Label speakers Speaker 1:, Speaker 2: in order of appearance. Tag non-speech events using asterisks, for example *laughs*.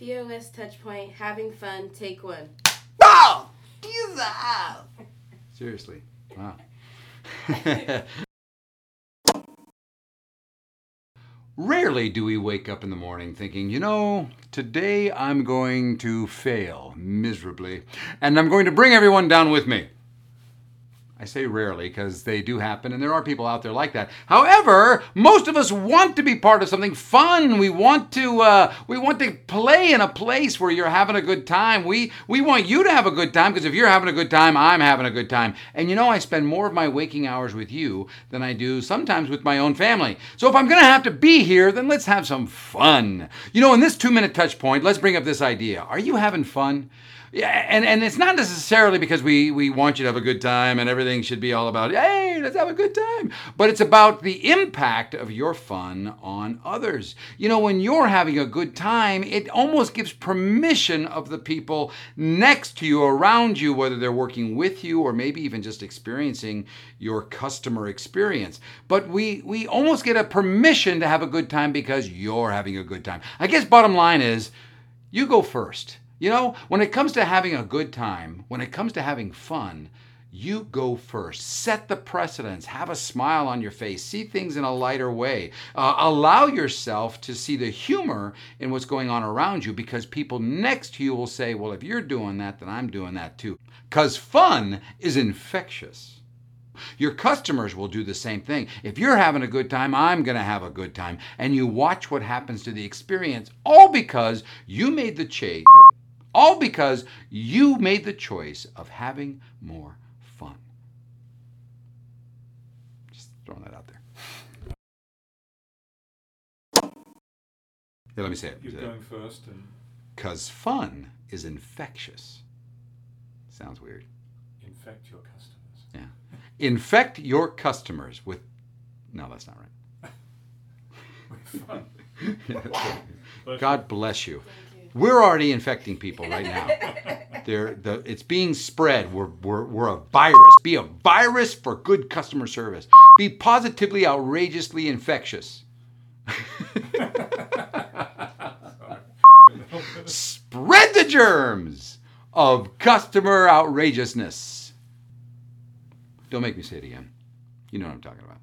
Speaker 1: minutes touch point, having fun, take one.
Speaker 2: Oh! Jesus! Seriously. Wow. *laughs* Rarely do we wake up in the morning thinking, you know, today I'm going to fail miserably, and I'm going to bring everyone down with me. I say rarely because they do happen, and there are people out there like that. However, most of us want to be part of something fun. We want to uh, we want to play in a place where you're having a good time. We we want you to have a good time because if you're having a good time, I'm having a good time. And you know, I spend more of my waking hours with you than I do sometimes with my own family. So if I'm going to have to be here, then let's have some fun. You know, in this two minute touch point, let's bring up this idea. Are you having fun? Yeah, and, and it's not necessarily because we, we want you to have a good time and everything should be all about, hey, let's have a good time. But it's about the impact of your fun on others. You know, when you're having a good time, it almost gives permission of the people next to you, around you, whether they're working with you or maybe even just experiencing your customer experience. But we, we almost get a permission to have a good time because you're having a good time. I guess bottom line is, you go first. You know, when it comes to having a good time, when it comes to having fun, you go first. Set the precedence. Have a smile on your face. See things in a lighter way. Uh, allow yourself to see the humor in what's going on around you because people next to you will say, Well, if you're doing that, then I'm doing that too. Because fun is infectious. Your customers will do the same thing. If you're having a good time, I'm going to have a good time. And you watch what happens to the experience, all because you made the change. All because you made the choice of having more fun. Just throwing that out there. Yeah, let me say it.
Speaker 3: You're going first and
Speaker 2: Because fun is infectious. Sounds weird.
Speaker 3: infect your customers.
Speaker 2: Yeah. Infect your customers with. No, that's not right. *laughs*
Speaker 3: With fun. *laughs*
Speaker 2: Yeah, God bless you. We're already infecting people right now. *laughs* They're, the, it's being spread. We're, we're, we're a virus. Be a virus for good customer service. Be positively, outrageously infectious. Spread the germs of customer outrageousness. Don't make me say it again. You know what I'm talking about.